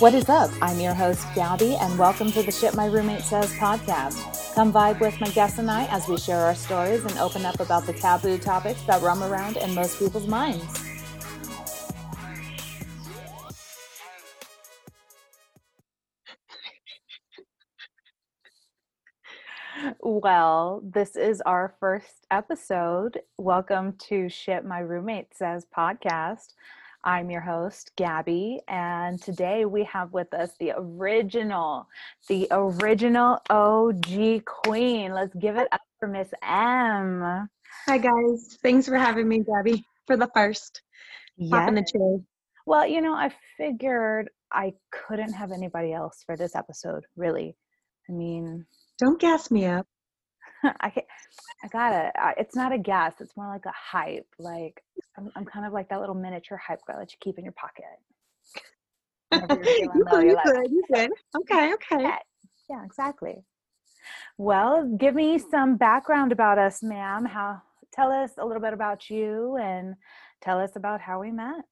What is up? I'm your host, Gabby, and welcome to the Shit My Roommate Says podcast. Come vibe with my guests and I as we share our stories and open up about the taboo topics that roam around in most people's minds. Well, this is our first episode. Welcome to Shit My Roommate Says podcast. I'm your host, Gabby, and today we have with us the original, the original OG queen. Let's give it up for Miss M. Hi, guys. Thanks for having me, Gabby, for the first. Pop in the chair. Well, you know, I figured I couldn't have anybody else for this episode, really. I mean, don't gas me up. I I gotta. It's not a gas. It's more like a hype. Like I'm, I'm kind of like that little miniature hype girl that you keep in your pocket. you good, you good, you good. Okay, okay. Yeah, yeah, exactly. Well, give me some background about us, ma'am. How tell us a little bit about you and tell us about how we met.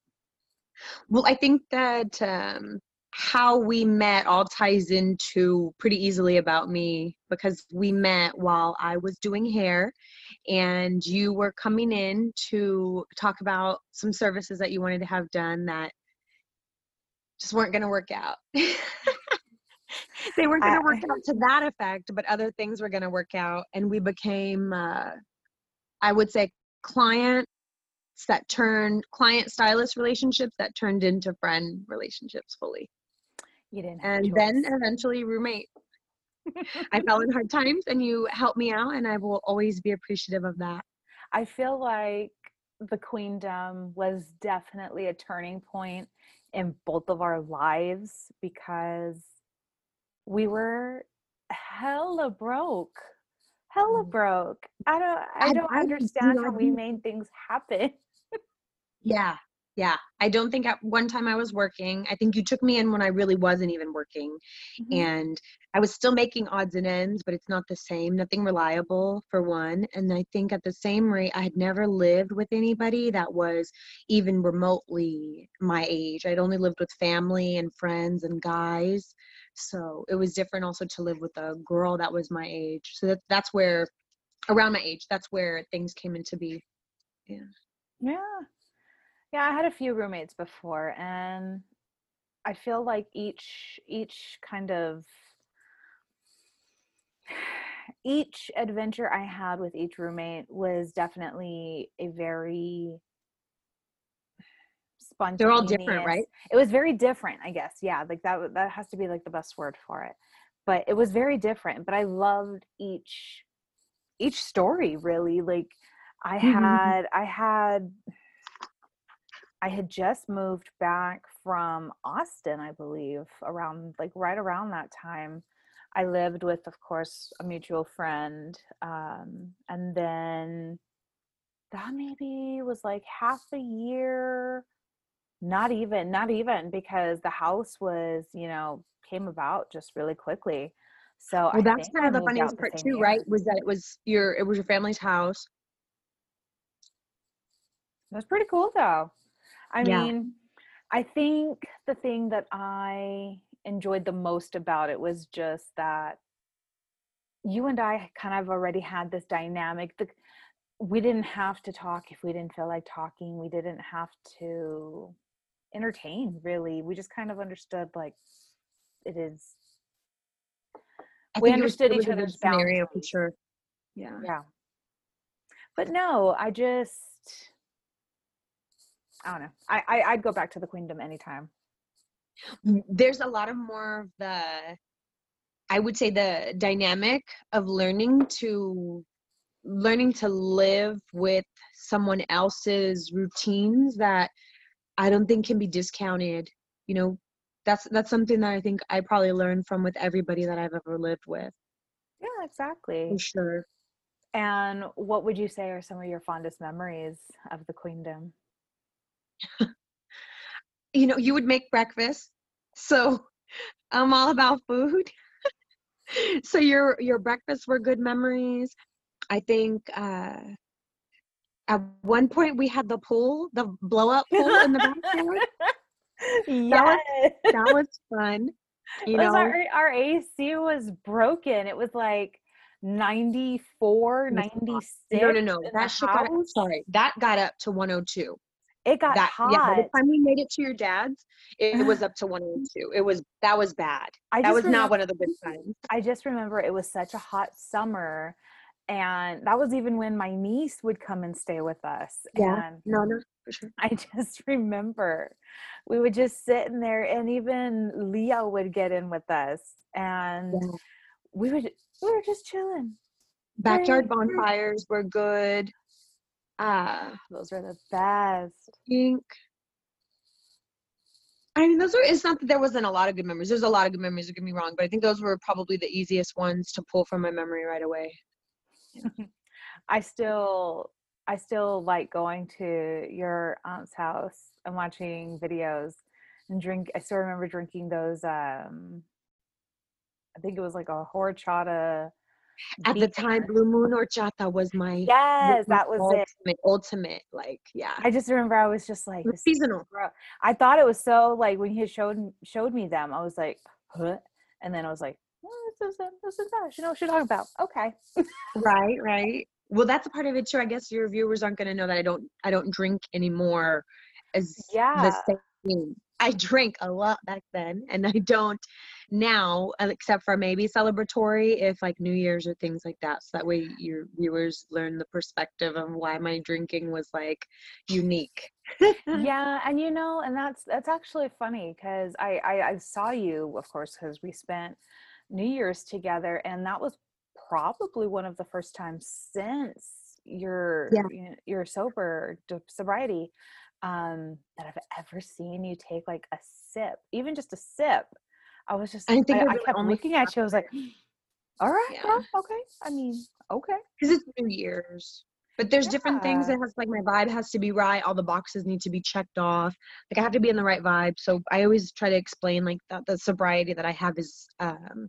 Well, I think that um, how we met all ties into pretty easily about me because we met while I was doing hair and you were coming in to talk about some services that you wanted to have done that just weren't going to work out. they weren't going to work out to that effect, but other things were going to work out. And we became, uh, I would say, client that turned client stylist relationships that turned into friend relationships fully. You didn't. And then eventually roommate. I fell in hard times and you helped me out and I will always be appreciative of that. I feel like the queendom was definitely a turning point in both of our lives because we were hella broke hella mm. broke i don't i don't understand I, how we made things happen yeah yeah i don't think at one time i was working. I think you took me in when i really wasn't even working mm-hmm. and i was still making odds and ends but it's not the same nothing reliable for one and i think at the same rate i had never lived with anybody that was even remotely my age. I'd only lived with family and friends and guys so it was different also to live with a girl that was my age. So that, that's where around my age that's where things came into be yeah. Yeah yeah, I had a few roommates before and I feel like each each kind of each adventure I had with each roommate was definitely a very spontaneous. They're all different, right? It was very different, I guess. Yeah, like that that has to be like the best word for it. But it was very different, but I loved each each story really. Like I mm-hmm. had I had I had just moved back from Austin, I believe, around like right around that time. I lived with, of course, a mutual friend. Um, and then that maybe was like half a year, not even, not even because the house was, you know, came about just really quickly. So well, I that's kind of the funniest part too, year. right? Was that it was your it was your family's house. That's pretty cool though. I yeah. mean, I think the thing that I enjoyed the most about it was just that you and I kind of already had this dynamic. The, we didn't have to talk if we didn't feel like talking. We didn't have to entertain, really. We just kind of understood, like, it is. I we understood each other's scenario for sure. Yeah. Yeah. But no, I just I don't know. I, I I'd go back to the queendom anytime. There's a lot of more of the I would say the dynamic of learning to learning to live with someone else's routines that I don't think can be discounted. You know, that's that's something that I think I probably learned from with everybody that I've ever lived with. Yeah, exactly. For sure. And what would you say are some of your fondest memories of the queendom? You know, you would make breakfast. So I'm all about food. so your your breakfasts were good memories. I think uh At one point, we had the pool, the blow up pool in the backyard. yes. That was fun. You was know, our, our AC was broken. It was like 94, 96. no, no, no. That got sorry. That got up to 102. It got that hot. yeah. By the time we made it to your dad's, it was up to 102. It was that was bad. I That was not remember- one of the good times. I just remember it was such a hot summer. And that was even when my niece would come and stay with us. Yeah. And No, no, for sure. I just remember we would just sit in there and even Leo would get in with us and Yeah. we would we were just chilling. Backyard bonfires were good. Uh, Those were the best. I think. I mean, those were. It's not that there wasn't a lot of good memories. There's a lot of good memories. Don't get me wrong, but I think those were probably the easiest ones to pull from my memory right away. I still I still like going to your aunt's house and watching videos and drink I still remember drinking those um I think it was like a horchata At the time. Blue Moon or Horchata was my Yes, that was it. ultimate, ultimate. Like, yeah, I just remember I was just like was seasonal. I thought it was so like when he showed showed me them, I was like, huh? And then I was like, oh, this is this is that. You know what you're talking about. Okay. right, right. Well, that's a part of it too. I guess your viewers aren't going to know that I don't. I don't drink anymore. As Yeah. the same. I drank a lot back then, and I don't now, uh, except for maybe celebratory, if like New Year's or things like that. So that way your viewers learn the perspective of why my drinking was like unique. yeah and you know and that's that's actually funny because I, I i saw you of course because we spent new year's together and that was probably one of the first times since your Yeah. your sober sobriety um that i've ever seen you take like a sip even just a sip i was just I think I i, really kept looking at you i was like all right Yeah. okay i mean okay because it's New Year's. But there's different things that has like my vibe has to be right. All the boxes need to be checked off. Like I have to be in the right vibe. So I always try to explain like that the sobriety that I have is um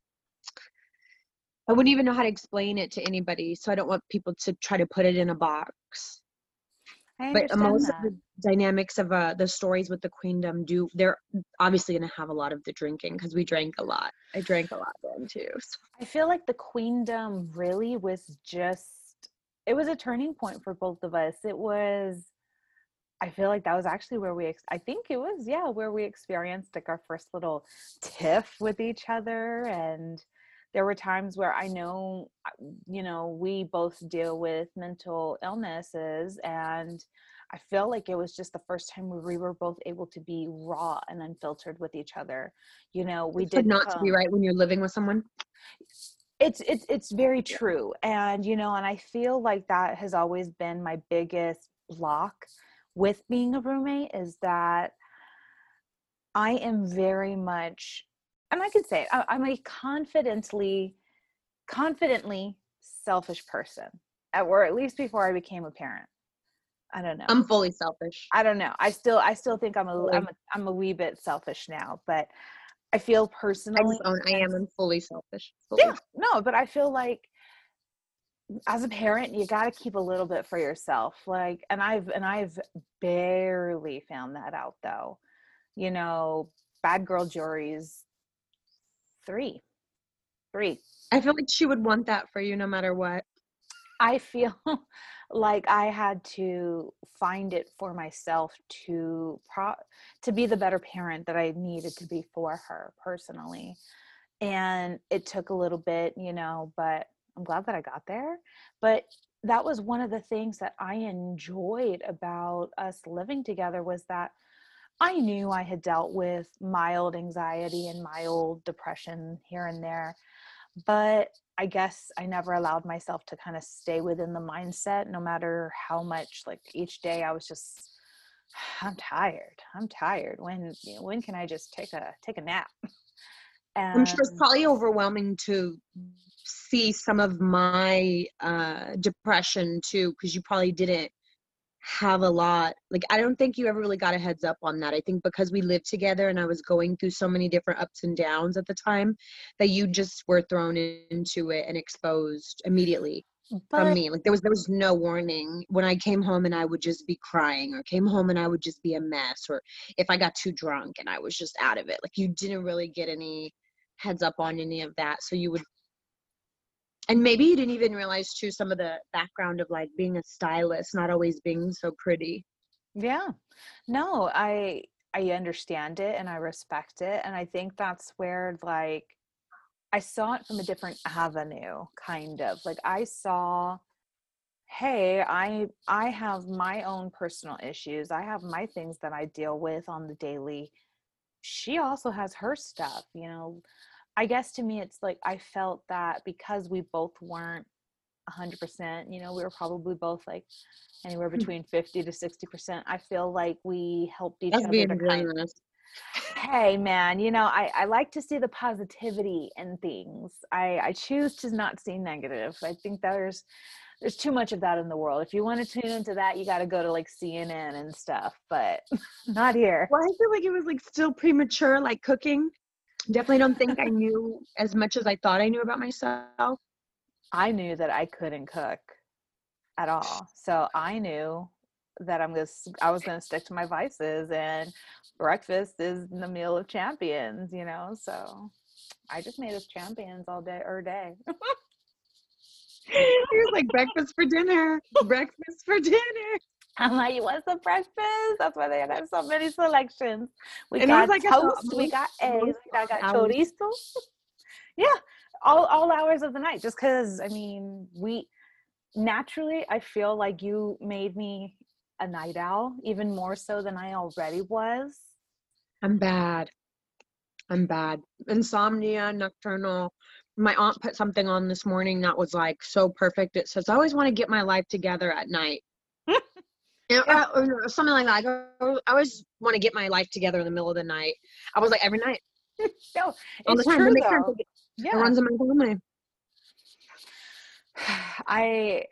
I wouldn't even know how to explain it to anybody. So I don't want people to try to put it in a box. But most that. of the dynamics of uh, the stories with the queendom do they're obviously going to have a lot of the drinking because we drank a lot. I drank a lot then too. So. I feel like the queendom really was just it was a turning point for both of us. It was I feel like that was actually where we ex- I think it was yeah, where we experienced like our first little tiff with each other and there were times where I know you know, we both deal with mental illnesses and I feel like it was just the first time where we were both able to be raw and unfiltered with each other. You know, we It's did not to be right when you're living with someone. it's it's it's very true and you know and i feel like that has always been my biggest block with being a roommate is that i am very much and i can say it, I, i'm a confidently confidently selfish person or at least before i became a parent i don't know I'm fully selfish. I don't know. I still I still think I'm a? I'm a, I'm a wee bit selfish now, but I feel personally just own I am I'm fully selfish. Fully. yeah no but i feel like as a parent you got to keep a little bit for yourself like and i've and i've barely found that out though you know bad girl juries three. Three. I feel like she would want that for you no matter what. i feel like i had to find it for myself to pro to be the better parent that i needed to be for her personally. And it took a little bit you know but i'm glad that i got there. But that was one of the things that i enjoyed about us living together was that i knew i had dealt with mild anxiety and mild depression here and there but i guess i never allowed myself to kind of stay within the mindset no matter how much like each day i was just i'm tired i'm tired when you know, when can i just take a take a nap? I'm sure it's probably overwhelming to see some of my uh, depression too, because you probably didn't have a lot. Like, I don't think you ever really got a heads up on that. I think because we lived together and I was going through so many different ups and downs at the time that you just were thrown into it and exposed immediately. from me. Like there was there was no warning when I came home and I would just be crying or came home and I would just be a mess or if I got too drunk and I was just out of it. Like you didn't really get any heads up on any of that. So you would and maybe you didn't even realize too some of the background of like being a stylist, not always being so pretty. Yeah. No, I I understand it and I respect it and I think that's where like I saw it from a different avenue, kind of. Like I saw, hey, I I have my own personal issues. I have my things that I deal with on the daily. She also has her stuff, you know. I guess to me it's like I felt that because we both weren't 100%, you know, we were probably both like anywhere hmm. between 50 to 60%. I feel like we helped each That's other being to kind of, hey man you know I, I like to see the positivity in things. I, I choose to not see negative. I think there's there's too much of that in the world. If you want to tune into that you got to go to like cnn and stuff but not here. Well i feel like it was like still premature like cooking definitely don't think i knew as much as i thought i knew about myself i knew that i couldn't cook at all so i knew that I'm gonna I was gonna stick to my vices and breakfast is the meal of champions, you know. So I just made us champions all day or day. He was like breakfast for dinner, breakfast for dinner. I'm like, you want some breakfast? That's why they have so many selections. We and got like toast, we got eggs, I got chorizo. yeah, all all hours of the night. Just because I mean, we naturally, I feel like you made me a night owl, even more so than I already was. I'm bad. I'm bad. Insomnia, nocturnal. My aunt put something on this morning that was like so perfect. It says, I always want to get my life together at night. yeah. Or, or something like that. I always want to get my life together in the middle of the night. I was like, every night. no, time. True, though. yeah. it runs in my family. I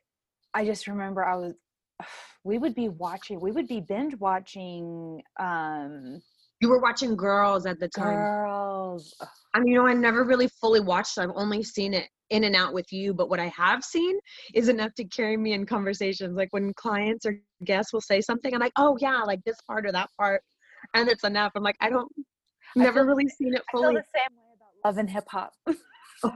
I just remember I was we would be watching we would be binge watching um you were watching girls at the time. Girls. I mean you know i never really fully watched i've only seen it in and out with you but what i have seen is enough to carry me in conversations. Like when clients or guests will say something i'm like oh yeah like this part or that part and it's enough. I'm like i don't never feel, really seen it fully I feel the same way about love and hip hop. Oh.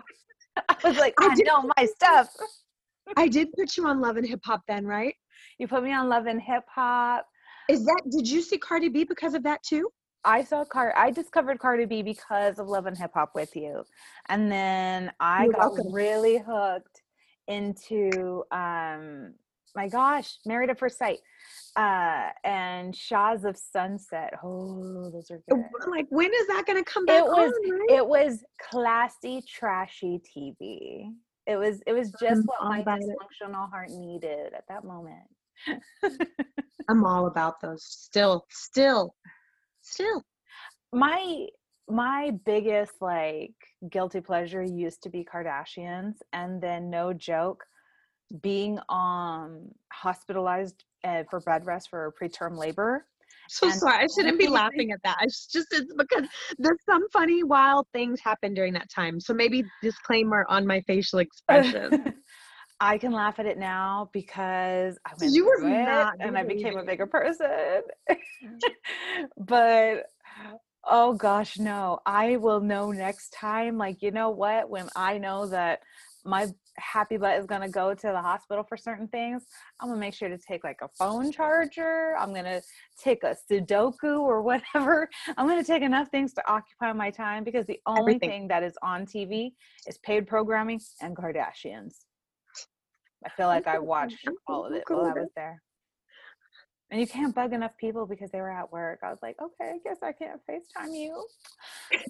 I was like i, I know my stuff. I did put you on Love and Hip Hop then, right? You put me on Love and Hip Hop. Is that did you see Cardi B because of that too? I saw Car I discovered Cardi B because of Love and Hip Hop with you. And then I You're got welcome. really hooked into um my gosh, Married at First Sight. Uh and Shahs of Sunset. Oh, those are good. Like when is that gonna come back? It was on, right? it was classy, trashy TV. It was it was just what my dysfunctional it. heart needed at that moment. I'm all about those. Still, still, still. My my biggest like guilty pleasure used to be Kardashians, and then no joke, being um hospitalized uh, for bed rest for preterm labor so and sorry. I shouldn't be laughing at that. It's just it's because there's some funny, wild things happen during that time. So maybe disclaimer on my facial expression. I can laugh at it now because I went you through it and I became a bigger person. Mm. but oh gosh, no. I will know next time. Like, you know what? When I know that my happy butt is going to go to the hospital for certain things i'm going to make sure to take like a phone charger i'm going to take a sudoku or whatever i'm going to take enough things to occupy my time because the only Everything. thing that is on tv is paid programming and kardashians i feel like i watched all of it while i was there and you can't bug enough people because they were at work i was like okay i guess i can't facetime you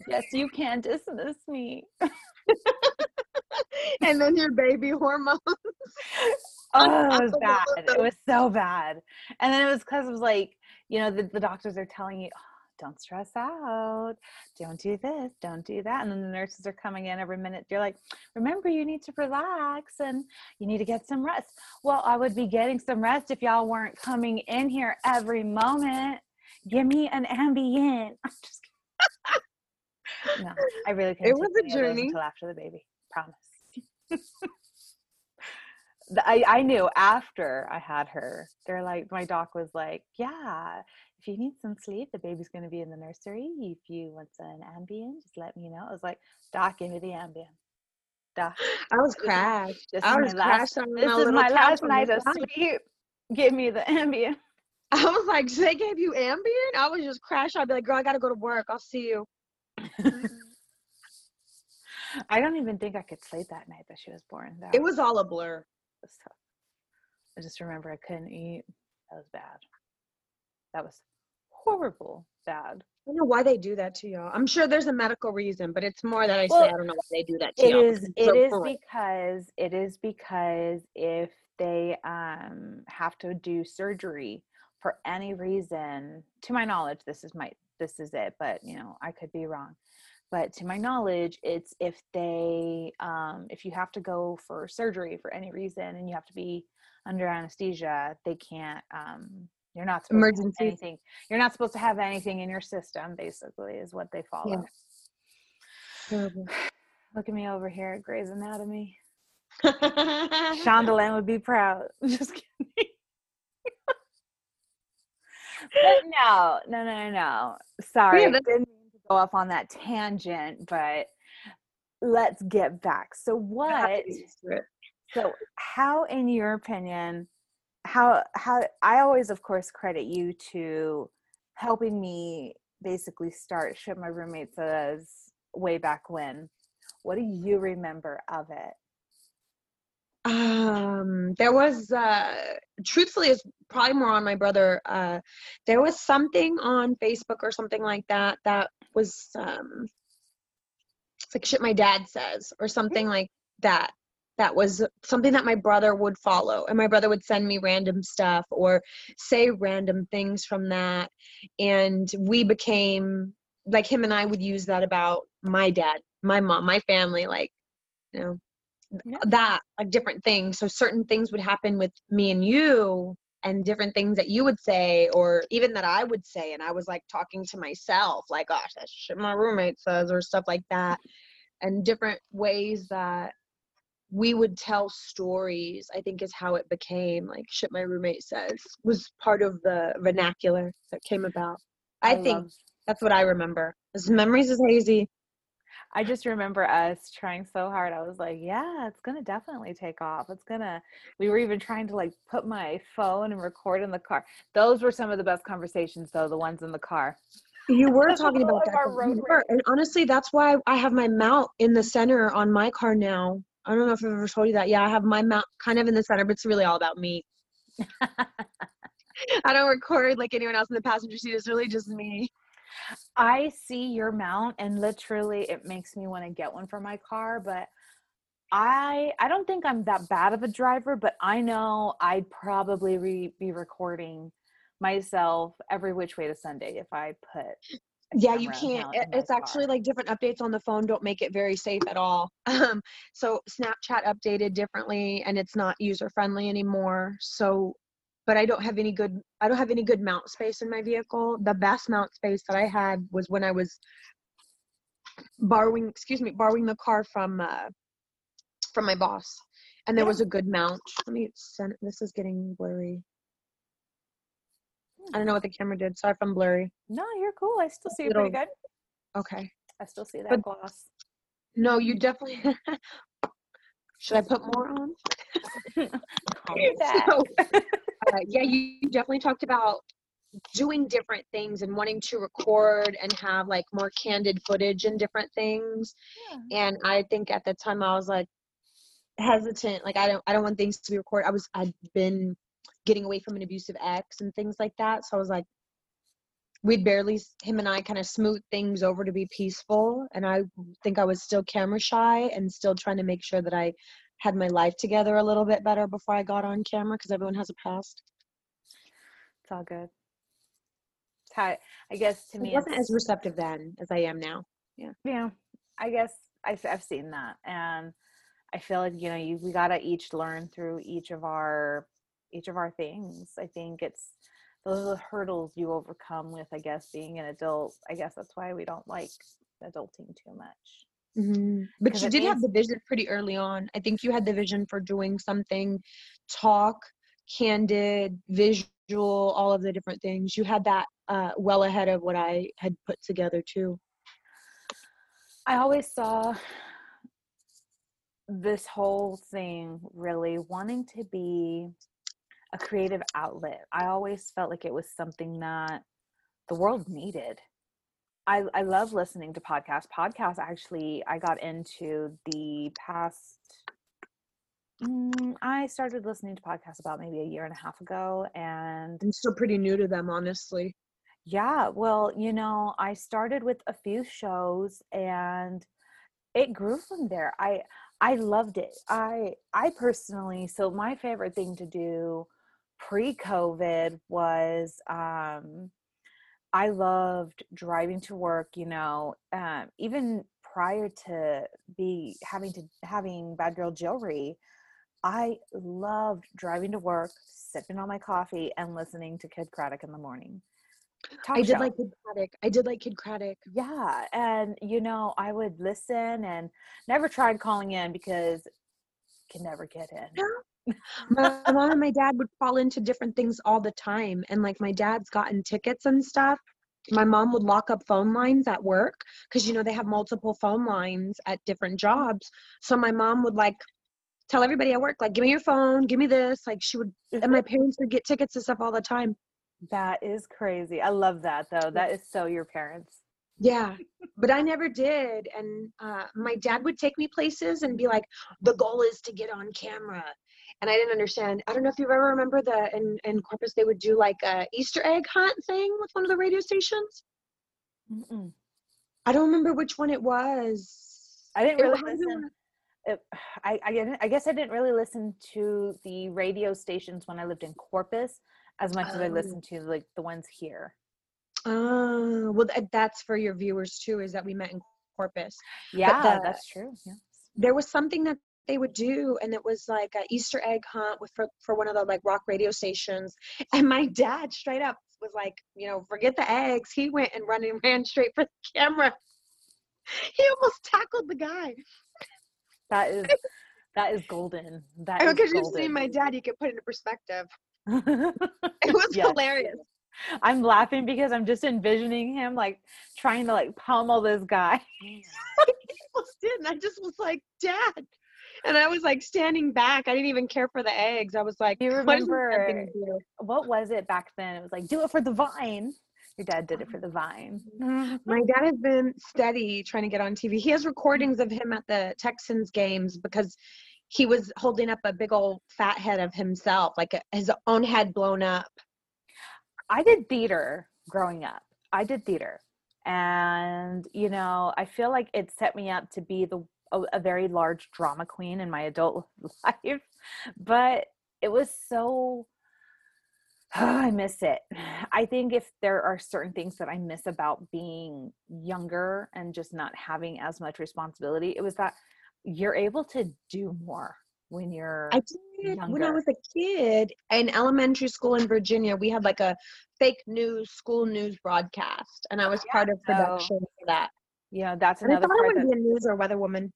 yes you can dismiss me and then your baby hormones. oh, it was bad. It was so bad. And then it was because it was like, you know, the, the doctors are telling you, oh, don't stress out. Don't do this. Don't do that. And then the nurses are coming in every minute. You're like, remember, you need to relax and you need to get some rest. Well, I would be getting some rest if y'all weren't coming in here every moment. Give me an Ambien. I'm just kidding. no, I really couldn't. It was a journey until after the baby. Promise. I, I knew after I had her, they're like, my doc was like, yeah, if you need some sleep, the baby's going to be in the nursery. If you want an Ambien, just let me know. I was like, doc, give me the Ambien. Doc. I was crashed. This I was last, crashed on this is my last night of sleep. Give me the Ambien. I was like, they gave you Ambien? I was just crashed. I'd be like, girl, I got to go to work. I'll see you. Mm-hmm. I don't even think I could sleep that night that she was born. That It was all a blur. was tough. I just remember I couldn't eat. That was bad. That was horrible bad. I don't know why they do that to y'all. I'm sure there's a medical reason, but it's more that I Well, say I don't know why they do that to It y'all. is it so is because it is because if they um have to do surgery for any reason, to my knowledge, this is my this is it, but you know, I could be wrong. But to my knowledge, it's if they um if you have to go for surgery for any reason and you have to be under anesthesia, they can't um you're not supposed to have anything. You're not supposed to have anything in your system, basically, is what they follow. Terrible. Look at me over here at Grey's Anatomy. Shondaland would be proud. Just kidding. but no, no, no, no. Sorry, Yeah, I didn't mean to go off on that tangent, but let's get back. So You'll have to what? get used to it. So how, in your opinion, how how I always, of course, credit you to helping me basically start shit my roommate says way back when. What do you remember of it? Um, there was uh truthfully it's probably more on my brother. Uh there was something on Facebook or something like that that was um it's like shit my dad says or something like that. That was something that my brother would follow and my brother would send me random stuff or say random things from that and we became like him and I would use that about my dad, my mom, my family like you know Yeah. that like different things so certain things would happen with me and you and different things that you would say or even that i would say and i was like talking to myself like gosh that shit my roommate says or stuff like that and different ways that we would tell stories i think is how it became like shit my roommate says was part of the vernacular that came about i, think love- that's what i remember his memories is hazy I just remember us trying so hard. I was like, yeah, it's going to definitely take off. It's going to, we were even trying to like put my phone and record in the car. Those were some of the best conversations, though, the ones in the car. You were talking about that. our 'cause road you And honestly, that's why I have my mount in the center on my car now. I don't know if I've ever told you that. Yeah, I have my mount kind of in the center, but it's really all about me. I don't record like anyone else in the passenger seat. It's really just me. I see your mount and literally it makes me want to get one for my car, but I I don't think I'm that bad of a driver, but I know I'd probably re- be recording myself every which way to Sunday if I put Yeah, you can't. it- in my It's actually car. like different updates on the phone don't make it very safe at all. Um, so Snapchat updated differently, and it's not user friendly anymore. So, but I don't have any good. I don't have any good mount space in my vehicle. The best mount space that I had was when I was borrowing. Excuse me, borrowing the car from uh, from my boss, and there Yeah. was a good mount. Let me send. This is getting blurry. I don't know what the camera did. Sorry if I'm blurry. No, you're cool. I still see you pretty good. Okay. I still see that But- gloss. No, you definitely. Should I put more on? Call me back. So, uh, yeah, you you definitely talked about doing different things and wanting to record and have like more candid footage and different things. Yeah. And I think at the time I was like hesitant, like I don't I don't want things to be recorded. I was I'd been getting away from an abusive ex and things like that. So I was like we'd barely him and I kind of smooth things over to be peaceful and I think I was still camera shy and still trying to make sure that I had my life together a little bit better before I got on camera because everyone has a past. It's all good. It's how, I guess to I me, wasn't as receptive then as I am now. Yeah. Yeah i guess I've, I've seen that and i feel like you know you we gotta each learn through each of our each of our things i think it's those are the hurdles you overcome with i guess being an adult i guess that's why we don't like adulting too much Mhm. But you did have the vision pretty early on. I think you had the vision for doing something talk, candid, visual, all of the different things. You had that uh, well ahead of what I had put together too. I always saw this whole thing really wanting to be a creative outlet. I always felt like it was something that the world needed. I, I love listening to podcasts. Podcasts actually, I got into the past. Mm, I started listening to podcasts about maybe a year and a half ago, and I'm still pretty new to them, honestly. yeah, well, you know, I started with a few shows, and it grew from there. I I loved it. I I personally, so my favorite thing to do pre-COVID was um I loved driving to work, you know, um, even prior to be having to having bad girl jewelry, I loved driving to work, sipping on my coffee, and listening to Kidd Kraddick in the morning. I Talk did like Kidd Kraddick. I did like Kidd Kraddick. Yeah. And, you know, I would listen and never tried calling in because can never get in. My mom and my dad would fall into different things all the time. And like my dad's gotten tickets and stuff. My mom would lock up phone lines at work because, you know, they have multiple phone lines at different jobs. So my mom would like tell everybody at work, like, give me your phone, give me this. Like, she would, and my parents would get tickets and stuff all the time. That is crazy. I love that though. That is so your parents. Yeah, but I never did. And uh, my dad would take me places and be like, the goal is to get on camera. And I didn't understand. I don't know if you ever remember the in, in Corpus, they would do like a Easter egg hunt thing with one of the radio stations. Mm-mm. I don't remember which one it was. I didn't really listen. It, I, I, I guess I didn't really listen to the radio stations when I lived in Corpus as much as I Oh. listened to like the ones here. Oh, well, th- that's for your viewers too, is that we met in Corpus. Yeah, the- that's true. Yeah. there was something that they would do and it was like a easter egg hunt with for, for one of the like rock radio stations and my dad straight up was like you know forget the eggs he went and run and ran straight for the camera he almost tackled the guy That is that is golden. That oh, is because you've seen my dad you can put it into perspective it was Yes. hilarious I'm laughing because I'm just envisioning him like trying to like pummel this guy. he almost did and i just was like dad and i was like standing back i didn't even care for the eggs i was like You what is this man remember do? what was it back then? It was like do it for the vine. Your dad did it for the vine. My dad has been steady trying to get on TV. He has recordings of him at the Texans games because he was holding up a big old fat head of himself, like a, his own head blown up. I did theater growing up. I did theater. And, you know, I feel like it set me up to be the a, a very large drama queen in my adult life. But it was so I miss it. I think if there are certain things that I miss about being younger and just not having as much responsibility, it was that you're able to do more when you're I did when I was a kid in elementary school in Virginia. We had like a fake news school news broadcast, and I was part of production oh. for that. You know, that's And I another thought I part would that be a news or weather woman.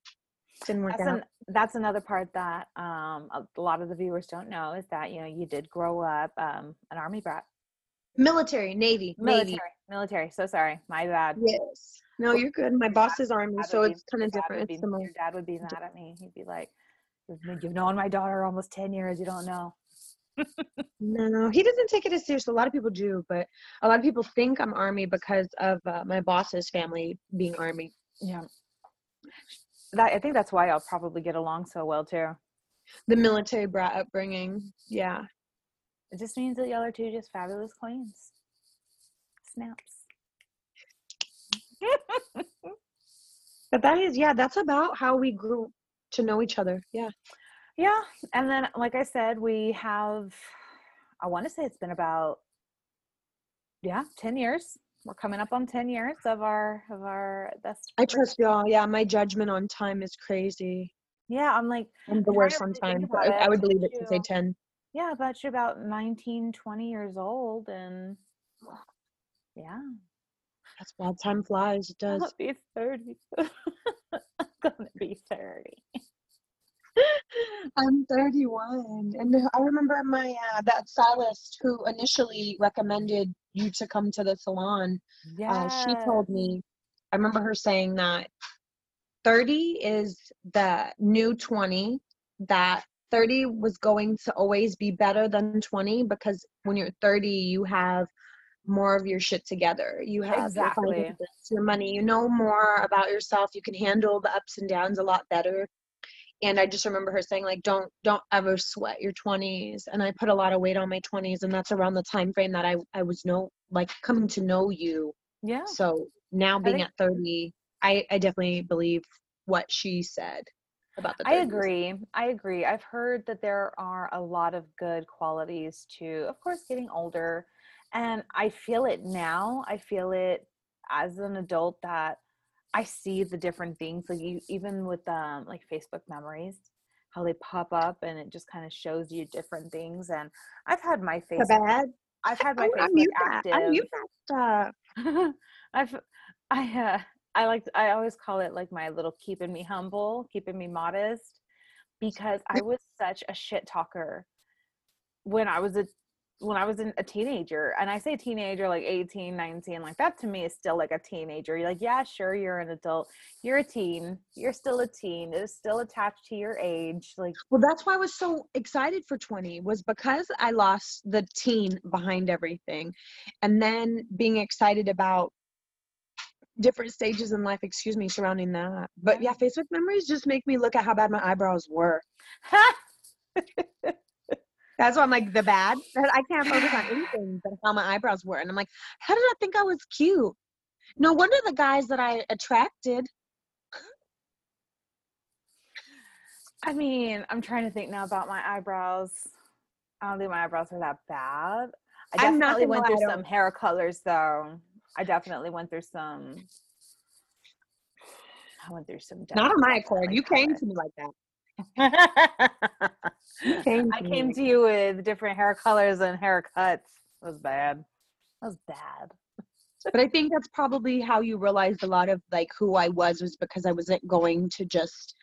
Didn't work that's, out. an, that's another part that um, a a lot of the viewers don't know is that you know you did grow up um, an army brat military, Navy, military Navy. military so sorry my bad Yes. No, you're good. My boss is army, so it's kind of different. be- your dad would be mad at me he'd be like "You've you've known my daughter almost 10 years you don't know No, he doesn't take it as serious. A lot of people do, but a lot of people think I'm army because of uh, my boss's family being army. yeah that i think that's why i'll probably get along so well too The military brat upbringing. Yeah. it just means that y'all are two just fabulous queens snaps But that is, yeah, that's about how we grew to know each other. Yeah. Yeah, and then like I said, we have I want to say it's been about yeah, 10 years. We're coming up on 10 years of our of our best I trust y'all. Yeah. My judgment on time is crazy. Yeah, I'm like I'm the worst on time. I, I would believe it to say 10. yeah, but you're about 19, 20 years old and yeah, That's wild. Time flies. It does. I'll be 30. gonna be 30. I'm 31, and I remember my uh, that stylist who initially recommended you to come to the salon. Yeah. Uh, she told me, I remember her saying that 30 is the new 20. That 30 was going to always be better than 20 because when you're 30, you have more of your shit together. You have Exactly. your, your money. You know more about yourself. You can handle the ups and downs a lot better. And I just remember her saying like, "Don't don't ever sweat your 20s." And I put a lot of weight on my 20s, and that's around the time frame that I I was know like coming to know you. Yeah. So now being think- at 30, I I definitely believe what she said about the. I agree. I agree. I've heard that there are a lot of good qualities to, of course, getting older. And I feel it now. I feel it as an adult that I see the different things. Like you, even with um, like Facebook memories, how they pop up and it just kind of shows you different things. And I've had my Facebook. bad. I've had my I Facebook active. I mute that stuff. I've I uh I like I always call it like my little keeping me humble, keeping me modest because I was such a shit talker when I was a when I was in, a teenager and I say teenager like 18, 19 like that to me is still like a teenager. You're like, yeah, sure you're an adult. You're a teen. You're still a teen. It is still attached to your age. Like Well, that's why I was so excited for 20 was because I lost the teen behind everything. And then being excited about different stages in life, excuse me, surrounding that. But yeah, Yeah. Facebook memories just make me look at how bad my eyebrows were. That's why I'm like the bad. I can't focus on anything but how my eyebrows were. And I'm like, how did I think I was cute? No wonder the guys that I attracted. I mean, I'm trying to think now about my eyebrows. I don't think my eyebrows are that bad. I definitely went through some hair colors though. I definitely went through some. I went through some. Not on my accord. You came to me like that. I came to you with different hair colors and haircuts. That was bad. That was bad. but I think that's probably how you realized a lot of like who I was was because I wasn't going to just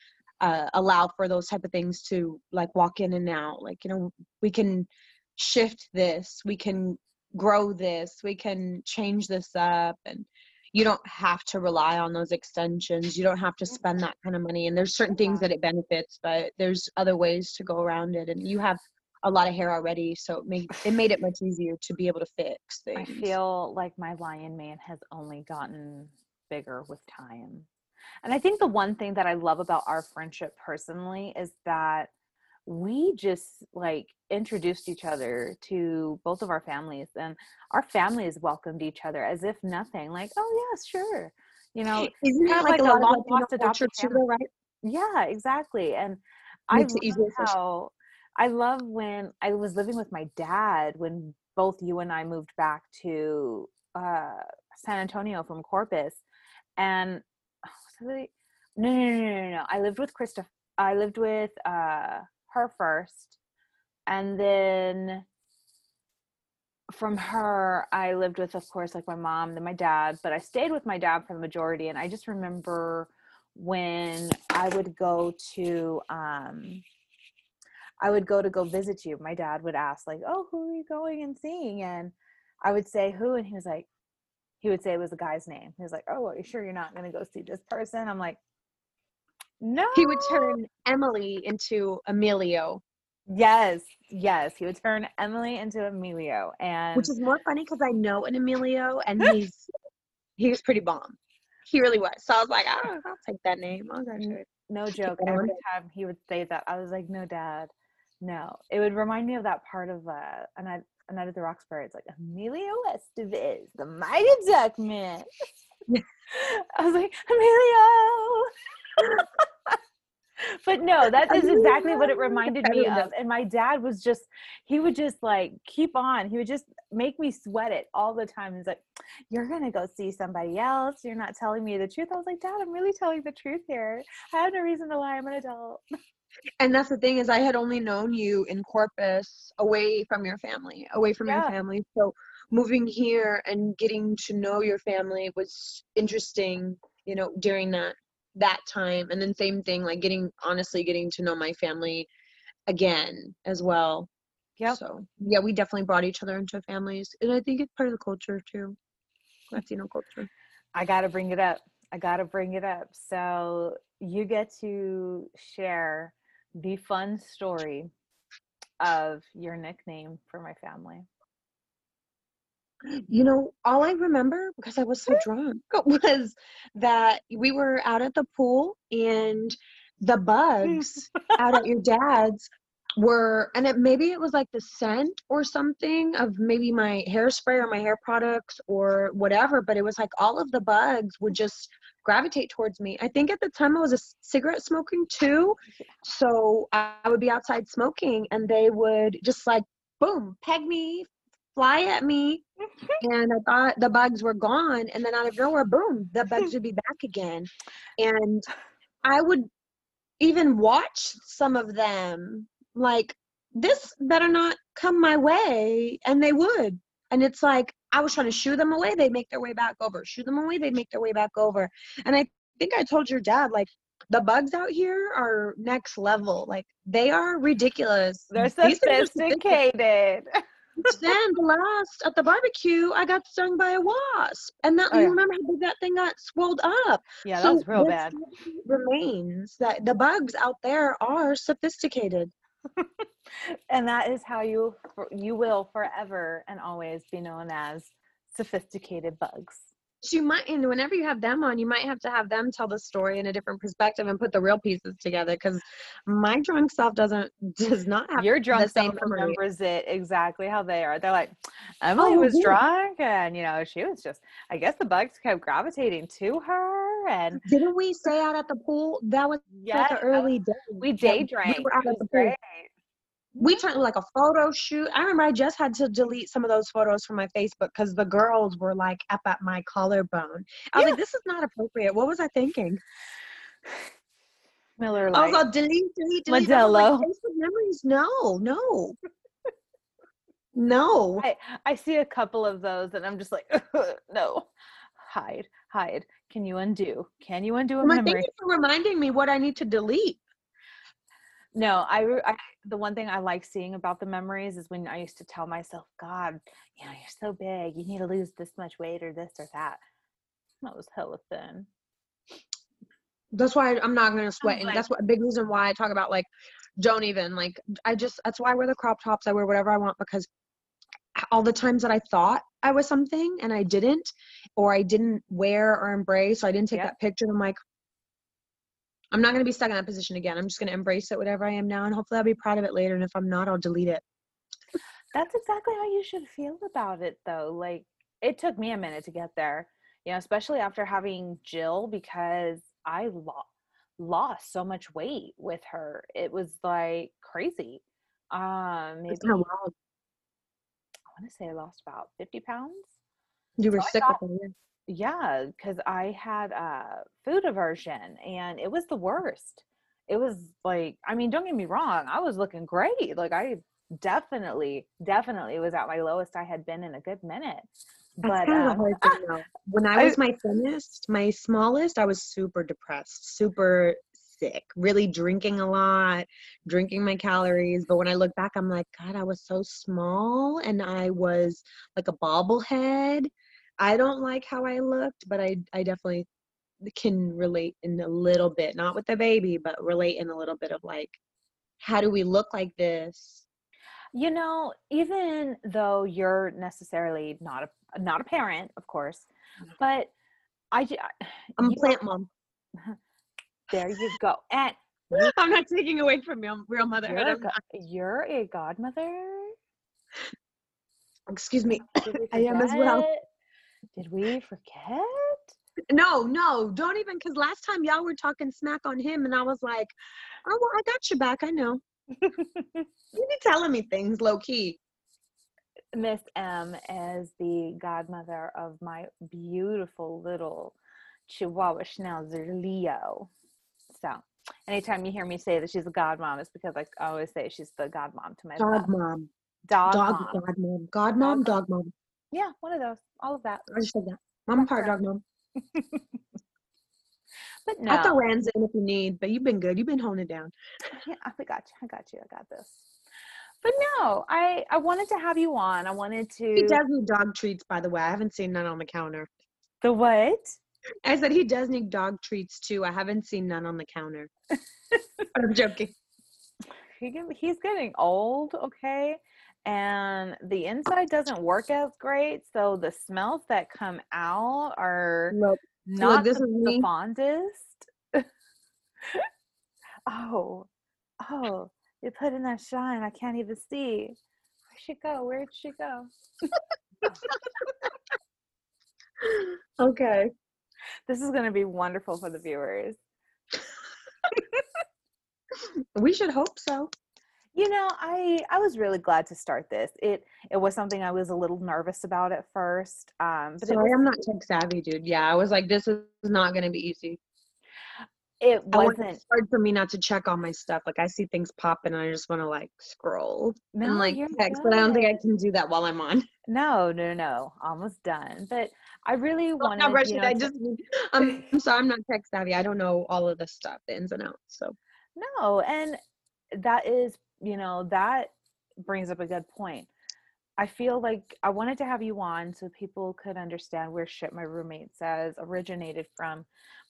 uh, allow for those type of things to like walk in and out. Like you know, we can shift this, we can grow this, we can change this up, and you don't have to rely on those extensions. You don't have to spend mm-hmm. that kind of money. And there's certain things that it benefits, but there's other ways to go around it. And you have a lot of hair already, so it made it made it much easier to be able to fix things I feel like my lion man has only gotten bigger with time. And I think the one thing that I love about our friendship personally is that we just like introduced each other to both of our families and our families welcomed each other as if nothing like oh yeah sure you know Isn't of like, like a a lot long of lost adopted family. right? yeah exactly and i love how i love when i was living with my dad when both you and i moved back to uh san antonio from corpus and oh, no no no no no no i lived with krista i lived with uh her first and then from her i lived with of course like my mom then my dad but i stayed with my dad for the majority. And i just remember when i would go to um i would go to go visit you my dad would ask like oh who are you going and seeing? And i would say who? And he was like he would say it was a guy's name. He was like oh are you sure you're not going to go see this person? I'm like no He would turn Emily into Emilio, yes yes he would turn emily into emilio and which is more funny because I know an Emilio and he's he was pretty bomb. He really was. So I was like, oh, I'll take that name. I'll no joke every time he would say that i was like no dad no it would remind me of that part of uh a night, a night at the roxbury it's like emilio estevez the mighty duckman i was like emilio but no that is exactly what it reminded me of and my dad was just he would just like keep on he would just make me sweat it all the time he's like you're gonna go see somebody else you're not telling me the truth. I was like dad i'm really telling the truth here. I have no reason to lie i'm an adult. And that's the thing is I had only known you in Corpus away from your family, away from your family. So moving here and getting to know your family was interesting, you know, during that that time and then same thing like getting honestly getting to know my family again as well yeah so yeah we definitely brought each other into families and i think it's part of the culture too latino culture I got to bring it up. I got to bring it up. So you get to share the fun story of your nickname for my family. You know all i remember because i was so drunk was that we were out at the pool and the bugs out at your dad's were and it maybe it was like the scent or something of maybe my hairspray or my hair products or whatever but it was like all of the bugs would just gravitate towards me. I think at the time i was a cigarette smoking too so i would be outside smoking and they would just like boom peg me fly at me mm-hmm. and i thought the bugs were gone and then out of nowhere boom the bugs would be back again. And i would even watch some of them like this better not come my way and they would. And it's like i was trying to shoo them away they'd make their way back over shoo them away they'd make their way back over. And i think i told your dad like the bugs out here are next level like they are ridiculous. They're These things are sophisticated. then the last at the barbecue i got stung by a wasp and that Oh, you yeah. remember how big that thing got swelled up Yeah, So that's real bad. remains that the bugs out there are sophisticated And that is how you you will forever and always be known as sophisticated bugs. So you might, and whenever you have them on, you might have to have them tell the story in a different perspective and put the real pieces together. Because my drunk self doesn't does not have Your drunk self remembers it exactly how they are. They're like, Emily Oh, was yeah. drunk, and you know she was just. I guess the bugs kept gravitating to her, and Didn't we stay out at the pool? That was yeah, like an early day. we day drank. We were out at the pool. great. We turned like a photo shoot. I remember I just had to delete some of those photos from my Facebook because the girls were like up at my collarbone. I was Yeah. like, this is not appropriate. What was I thinking? Miller I was all delete, delete, delete. Modelo. like, Facebook memories. No, no. No. I, I see a couple of those and I'm just like, no, hide, hide. Can you undo? Can you undo a I'm like, thank you for reminding me what I need to delete. No, I, I, the one thing I like seeing about the memories is when I used to tell myself, God, you know, you're so big, you need to lose this much weight or this or that. That was hella thin. That's why I'm not gonna sweat, and like- that's what a big reason why I talk about like, don't even like. I just that's why I wear the crop tops. I wear whatever I want because all the times that I thought I was something and I didn't, or I didn't wear or embrace, or I didn't take Yep. that picture. I'm like, I'm not gonna be stuck in that position again. I'm just gonna embrace it, whatever I am now, and hopefully I'll be proud of it later. And if I'm not, I'll delete it. That's exactly how you should feel about it, though. Like, it took me a minute to get there, you know, especially after having Jill because I lo- lost so much weight with her. It was like crazy. Um, maybe It's kind wild. I want to say I lost about 50 pounds. You were So sick with it. Yeah. Because I had a food aversion and it was the worst. It was like, I mean, don't get me wrong, I was looking great. Like, I definitely, definitely was at my lowest I had been in a good minute. But kind of a um, hard thing though. When I I- was my thinnest, my smallest, I was super depressed, super sick, really drinking a lot, drinking my calories. But when I look back, I'm like, God, I was so small and I was like a bobblehead. I don't like how I looked, but I I definitely can relate in a little bit, not with the baby, but relate in a little bit of like, how do we look like this? you know, even though you're necessarily not a not a parent, of course, mm-hmm. but I I'm a plant mom. Uh-huh. there you go. And I'm not taking away from your real motherhood. you're a, go- you're a godmother. Excuse me. I am as well. Did we forget? No, no, don't even. Because last time y'all were talking smack on him, and I was like, "Oh, well, I got you back. I know." You be telling me things low key. Miss M is the godmother of my beautiful little Chihuahua Schnauzer Leo. So, anytime you hear me say that she's a godmom, it's because I always say she's the godmom to my Dog mom, dog, dog, mom. god mom, god mom, dog mom. Yeah, one of those. All of that. I just said that. I'm That's part dog mom. But no, I'll throw Rans in if you need, but you've been good. You've been honing down. yeah, I got you. I got you. I got this. But no, I I wanted to have you on. I wanted to. He does need dog treats, by the way. I haven't seen none on the counter. The what? I said he does need dog treats too. I haven't seen none on the counter. I'm joking. He he's getting old, okay, and the inside doesn't work as great, so the smells that come out are Look, not this the, is the fondest. oh, oh, you put in that shine. I can't even see. Where'd she go? Where'd she go? okay. This is going to be wonderful for the viewers. We should hope so. You know, I I was really glad to start this. It it was something I was a little nervous about at first. Um, but Sorry, was, I'm not tech savvy, dude. Yeah, I was like, this is not gonna be easy. it wasn't. It's hard for me not to check all my stuff. Like I see things popping, and I just want to like scroll No, and like text, but I don't think I can do that while I'm on. No, no, no, almost done. But I really Oh, wanted. no, you Rashid, know, I to- just, I'm, I'm sorry, I'm not tech savvy. I don't know all of the stuff, the ins and outs. So No, and that is, you know, that brings up a good point. I feel like I wanted to have you on so people could understand where shit my roommate says originated from.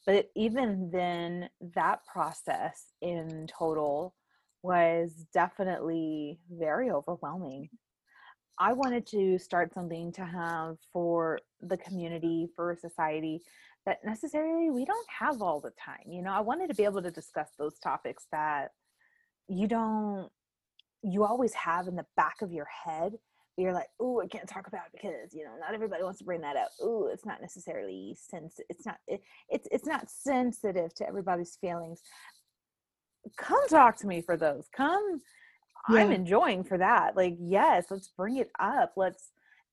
But even then, that process in total was definitely very overwhelming. I wanted to start something to have for the community, for society that necessarily we don't have all the time. You know, I wanted to be able to discuss those topics that you don't, you always have in the back of your head. You're like, oh, I can't talk about it because you know not everybody wants to bring that up. Oh, it's not necessarily sense. It's not. It, it's it's not sensitive to everybody's feelings. Come talk to me for those. Come I'm enjoying for that. Like, yes, let's bring it up. Let's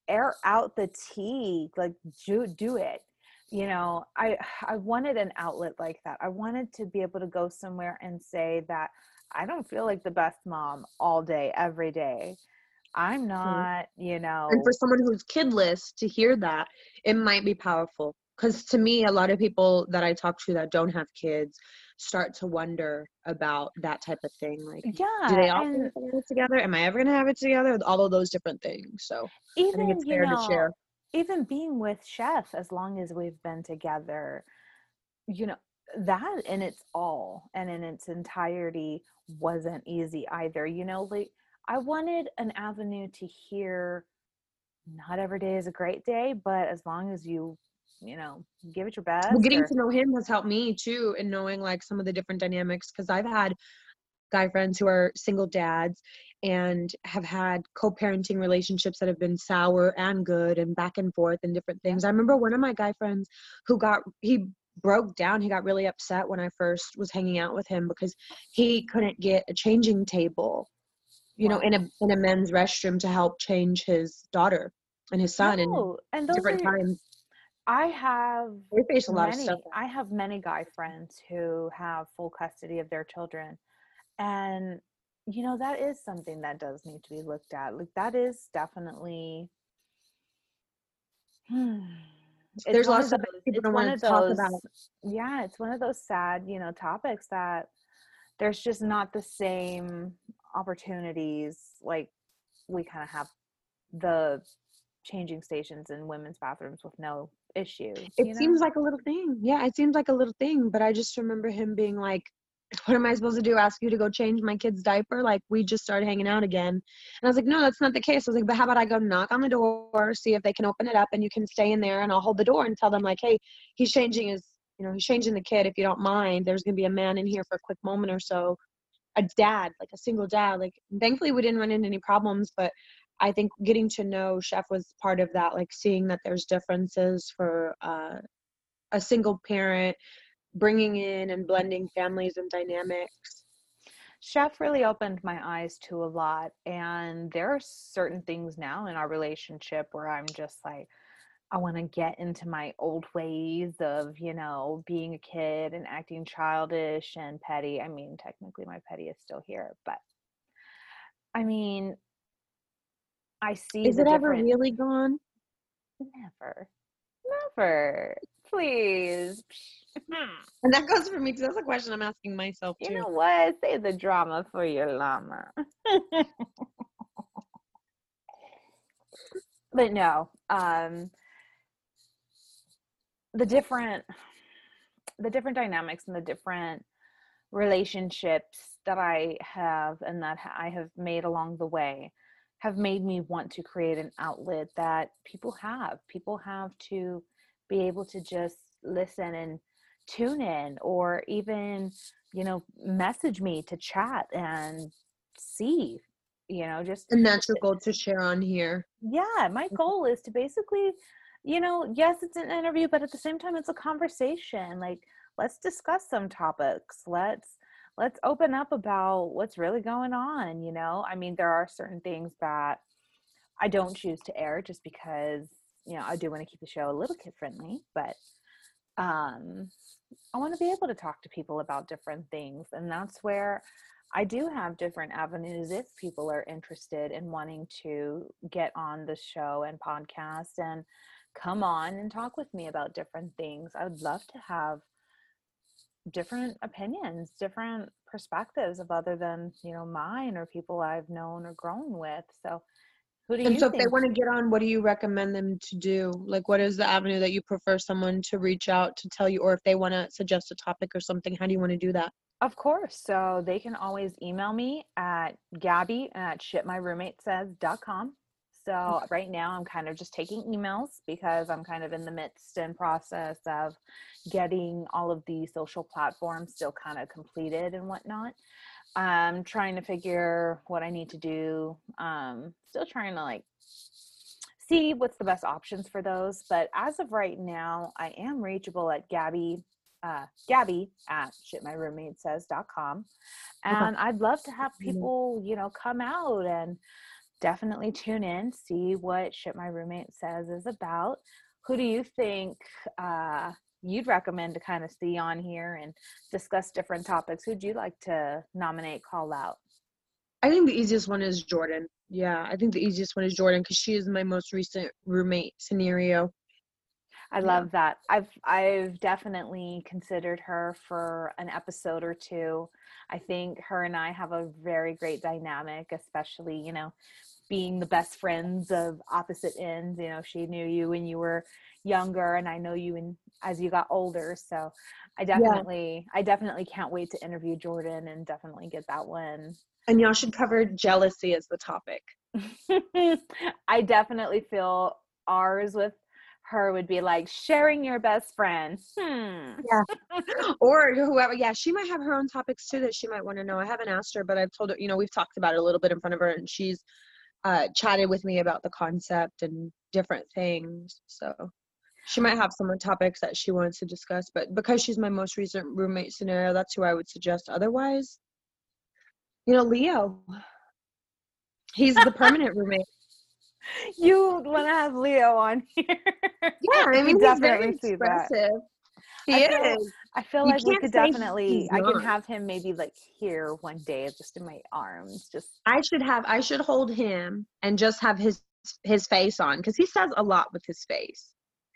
air out the tea. Like, do do it. You know, I I wanted an outlet like that. I wanted to be able to go somewhere and say that I don't feel like the best mom all day, every day. I'm mm-hmm. not, you know. and for someone who's kidless to hear that it might be powerful because to me a lot of people that i talk to that don't have kids start to wonder about that type of thing like yeah, do they all and have it together am i ever going to have it together all of those different things so i even think it's you fair know, to share even being with chef as long as we've been together you know that in its all and in its entirety wasn't easy either you know like i wanted an avenue to hear not every day is a great day but as long as you you know give it your best well getting or- to know him has helped me too in knowing like some of the different dynamics because i've had guy friends who are single dads and have had co-parenting relationships that have been sour and good and back and forth and different things. I remember one of my guy friends who got he broke down. He got really upset when I first was hanging out with him because he couldn't get a changing table, you know, in a in a men's restroom to help change his daughter and his son and No, and those different are, times. i have We face a lot many, of stuff. I have many guy friends who have full custody of their children. And, you know, that is something that does need to be looked at. Like, that is definitely. Hmm, There's lots of those- people don't one wanna of talk those- about. Yeah, it's one of those sad, you know, topics that there's just not the same opportunities like we kind of have the changing stations in women's bathrooms with no issues. It know? seems like a little thing. Yeah, it seems like a little thing, but I just remember him being like, What am I supposed to do? Ask you to go change my kid's diaper? Like, we just started hanging out again. And I was like, No, that's not the case. I was like, But how about I go knock on the door, see if they can open it up, and you can stay in there, and I'll hold the door and tell them, like, Hey, he's changing his, you know, he's changing the kid. If you don't mind, there's going to be a man in here for a quick moment or so. A dad, like a single dad. Like, thankfully, we didn't run into any problems, but I think getting to know Chef was part of that, like seeing that there's differences for uh, a single parent, bringing in and blending families and dynamics. Chef really opened my eyes to a lot. And there are certain things now in our relationship where I'm just like, I want to get into my old ways of, you know, being a kid and acting childish and petty. I mean, technically, my petty is still here, but I mean, I see. Is it ever really gone? Never. Never. Please. and that goes for me too. That's a question I'm asking myself too. You know what? Save the drama for your llama. but no, um, the different, the different dynamics and the different relationships that I have and that I have made along the way have made me want to create an outlet that people have. People have to be able to just listen and tune in or even, you know, message me to chat and see, you know, just and that's your goal to share on here. Yeah, my goal is to basically, you know, yes, it's an interview, but at the same time it's a conversation. Like let's discuss some topics. Let's let's open up about what's really going on, you know? I mean, there are certain things that I don't choose to air just because, you know, I do want to keep the show a little kid friendly, but um I want to be able to talk to people about different things and that's where I do have different avenues if people are interested in wanting to get on the show and podcast and come on and talk with me about different things. I would love to have different opinions, different perspectives of other than, you know, mine or people I've known or grown with. So who do And you so if they want to get on, what do you recommend them to do? Like what is the avenue that you prefer someone to reach out to tell you or if they want to suggest a topic or something, how do you want to do that? Of course. So they can always email me at gabby at shitmyroommatesays.com. So right now I'm kind of just taking emails because I'm kind of in the midst and process of getting all of the social platforms still kind of completed and whatnot. I'm trying to figure what I need to do. Um, still trying to like see what's the best options for those. But as of right now, I am reachable at Gabby uh, Gabby at shitmyroommatesays.com. And I'd love to have Mhm. people, you know, come out and definitely tune in, see what Shit My Roommate Says is about. Who do you think uh, you'd recommend to kind of see on here and discuss different topics? Who'd you like to nominate, call out? I think the easiest one is Jordan. Yeah, I think the easiest one is Jordan because she is my most recent roommate scenario. I Yeah. love that. I've I've definitely considered her for an episode or two. I think her and I have a very great dynamic, especially, you know, being the best friends of opposite ends. You know, she knew you when you were younger and I know you in as you got older. So I definitely I definitely can't wait to interview Jordan and definitely get that one. And y'all should cover jealousy as the topic. I definitely feel ours with her would be like sharing your best friend. Hmm. or whoever yeah she might have her own topics too that she might want to know i haven't asked her but i've told her you know we've talked about it a little bit in front of her and she's uh chatted with me about the concept and different things so she might have some topics that she wants to discuss but because she's my most recent roommate scenario that's who i would suggest otherwise you know leo he's the permanent roommate You want to have Leo on here? yeah i mean definitely see that. He I feel- is I feel like we could definitely. I can have him maybe like here one day, just in my arms. Just I should have I should hold him and just have his his face on because he says a lot with his face.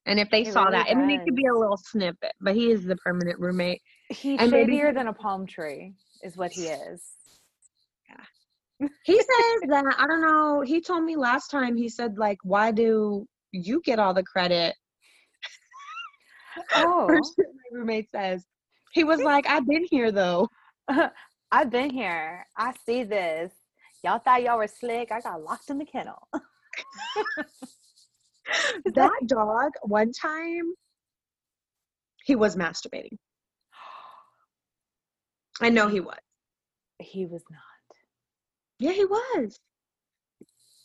And if they He saw really that, I mean, it could be a little snippet, but he is the permanent roommate. he's And maybe- than a palm tree, is what he is. He says that I don't know. He told me last time. He said like, "Why do you get all the credit?" Oh, for shit my roommate says. He was like, "I've been here though." I've been here. I see this. Y'all thought y'all were slick. I got locked in the kennel. That dog one time, he was masturbating. I know he was. he was not. Yeah, he was.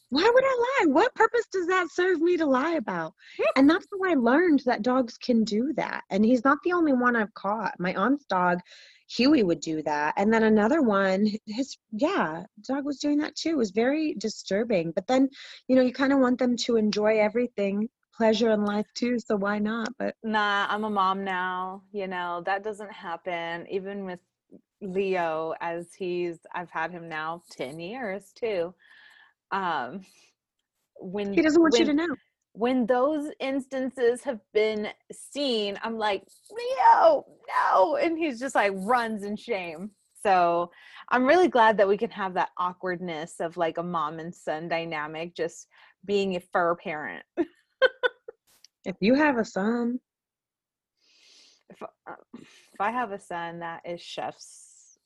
Why would I lie? What purpose does that serve me to lie about? And that's how I learned that dogs can do that. And he's not the only one I've caught. My aunt's dog, Huey, would do that. And then another one, his, yeah, dog was doing that too. It was very disturbing. But then, you know, you kind of want them to enjoy everything, pleasure in life too. So why not? But Nah, I'm a mom now. You know, that doesn't happen. Even with Leo, as he's, I've had him now 10 years too. Um, when he doesn't want you to know. when those instances have been seen, I'm like, Leo, no. And he's just like runs in shame. So I'm really glad that we can have that awkwardness of like a mom and son dynamic, just being a fur parent. if you have a son, if, uh, if I have a son that is chef's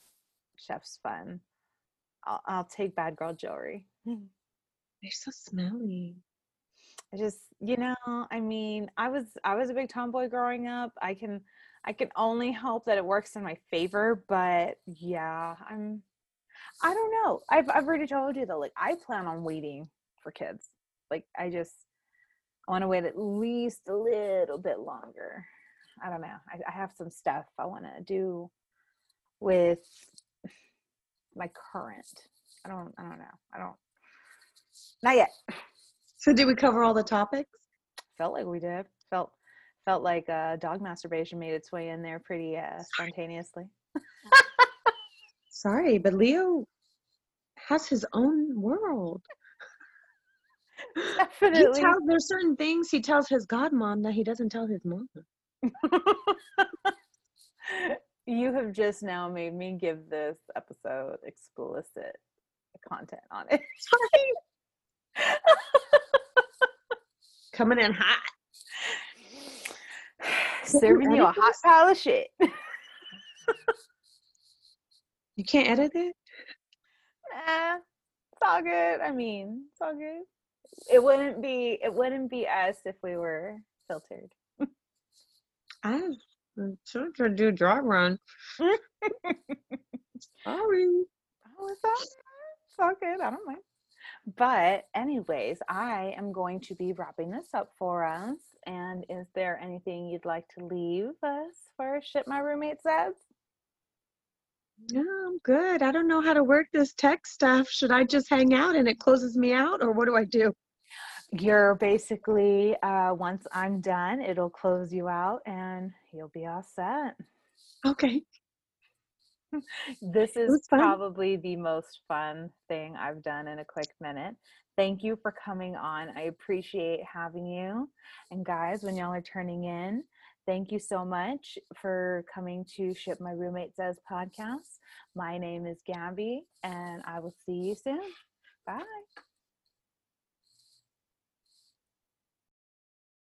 chef's fun, I'll, I'll take bad girl jewelry. Mm. They're so smelly. I just, you know, I mean, I was I was a big tomboy growing up. I can I can only hope that it works in my favor, but yeah, I'm I don't know. I've I've already told you though, like I plan on waiting for kids. Like I just I want to wait at least a little bit longer. I don't know. I, I have some stuff I want to do with my current. I don't. I don't know. I don't. Not yet. So did we cover all the topics? Felt like we did. Felt felt like uh, dog masturbation made its way in there pretty uh, spontaneously. Sorry, but Leo has his own world. Definitely. He tells, there's certain things he tells his godmom that he doesn't tell his mom. you have just now made me give this episode explicit content on it. Coming in hot. Serving you a hot pile of shit. you can't edit it? Nah, it's all good. I mean, it's all good. It wouldn't be it wouldn't be us if we were filtered. I sure could do dry run. Sorry. Oh, it's all, it's all good. I don't mind. But, anyways, I am going to be wrapping this up for us. And is there anything you'd like to leave us for shit my roommate says? No, I'm good. I don't know how to work this tech stuff. Should I just hang out and it closes me out, or what do I do? You're basically, uh, once I'm done, it'll close you out and you'll be all set. Okay. This is probably the most fun thing I've done in a quick minute. Thank you for coming on. I appreciate having you. And guys, when y'all are turning in, thank you so much for coming to Shit My Roommate Says podcast. My name is Gabby, and I will see you soon. Bye.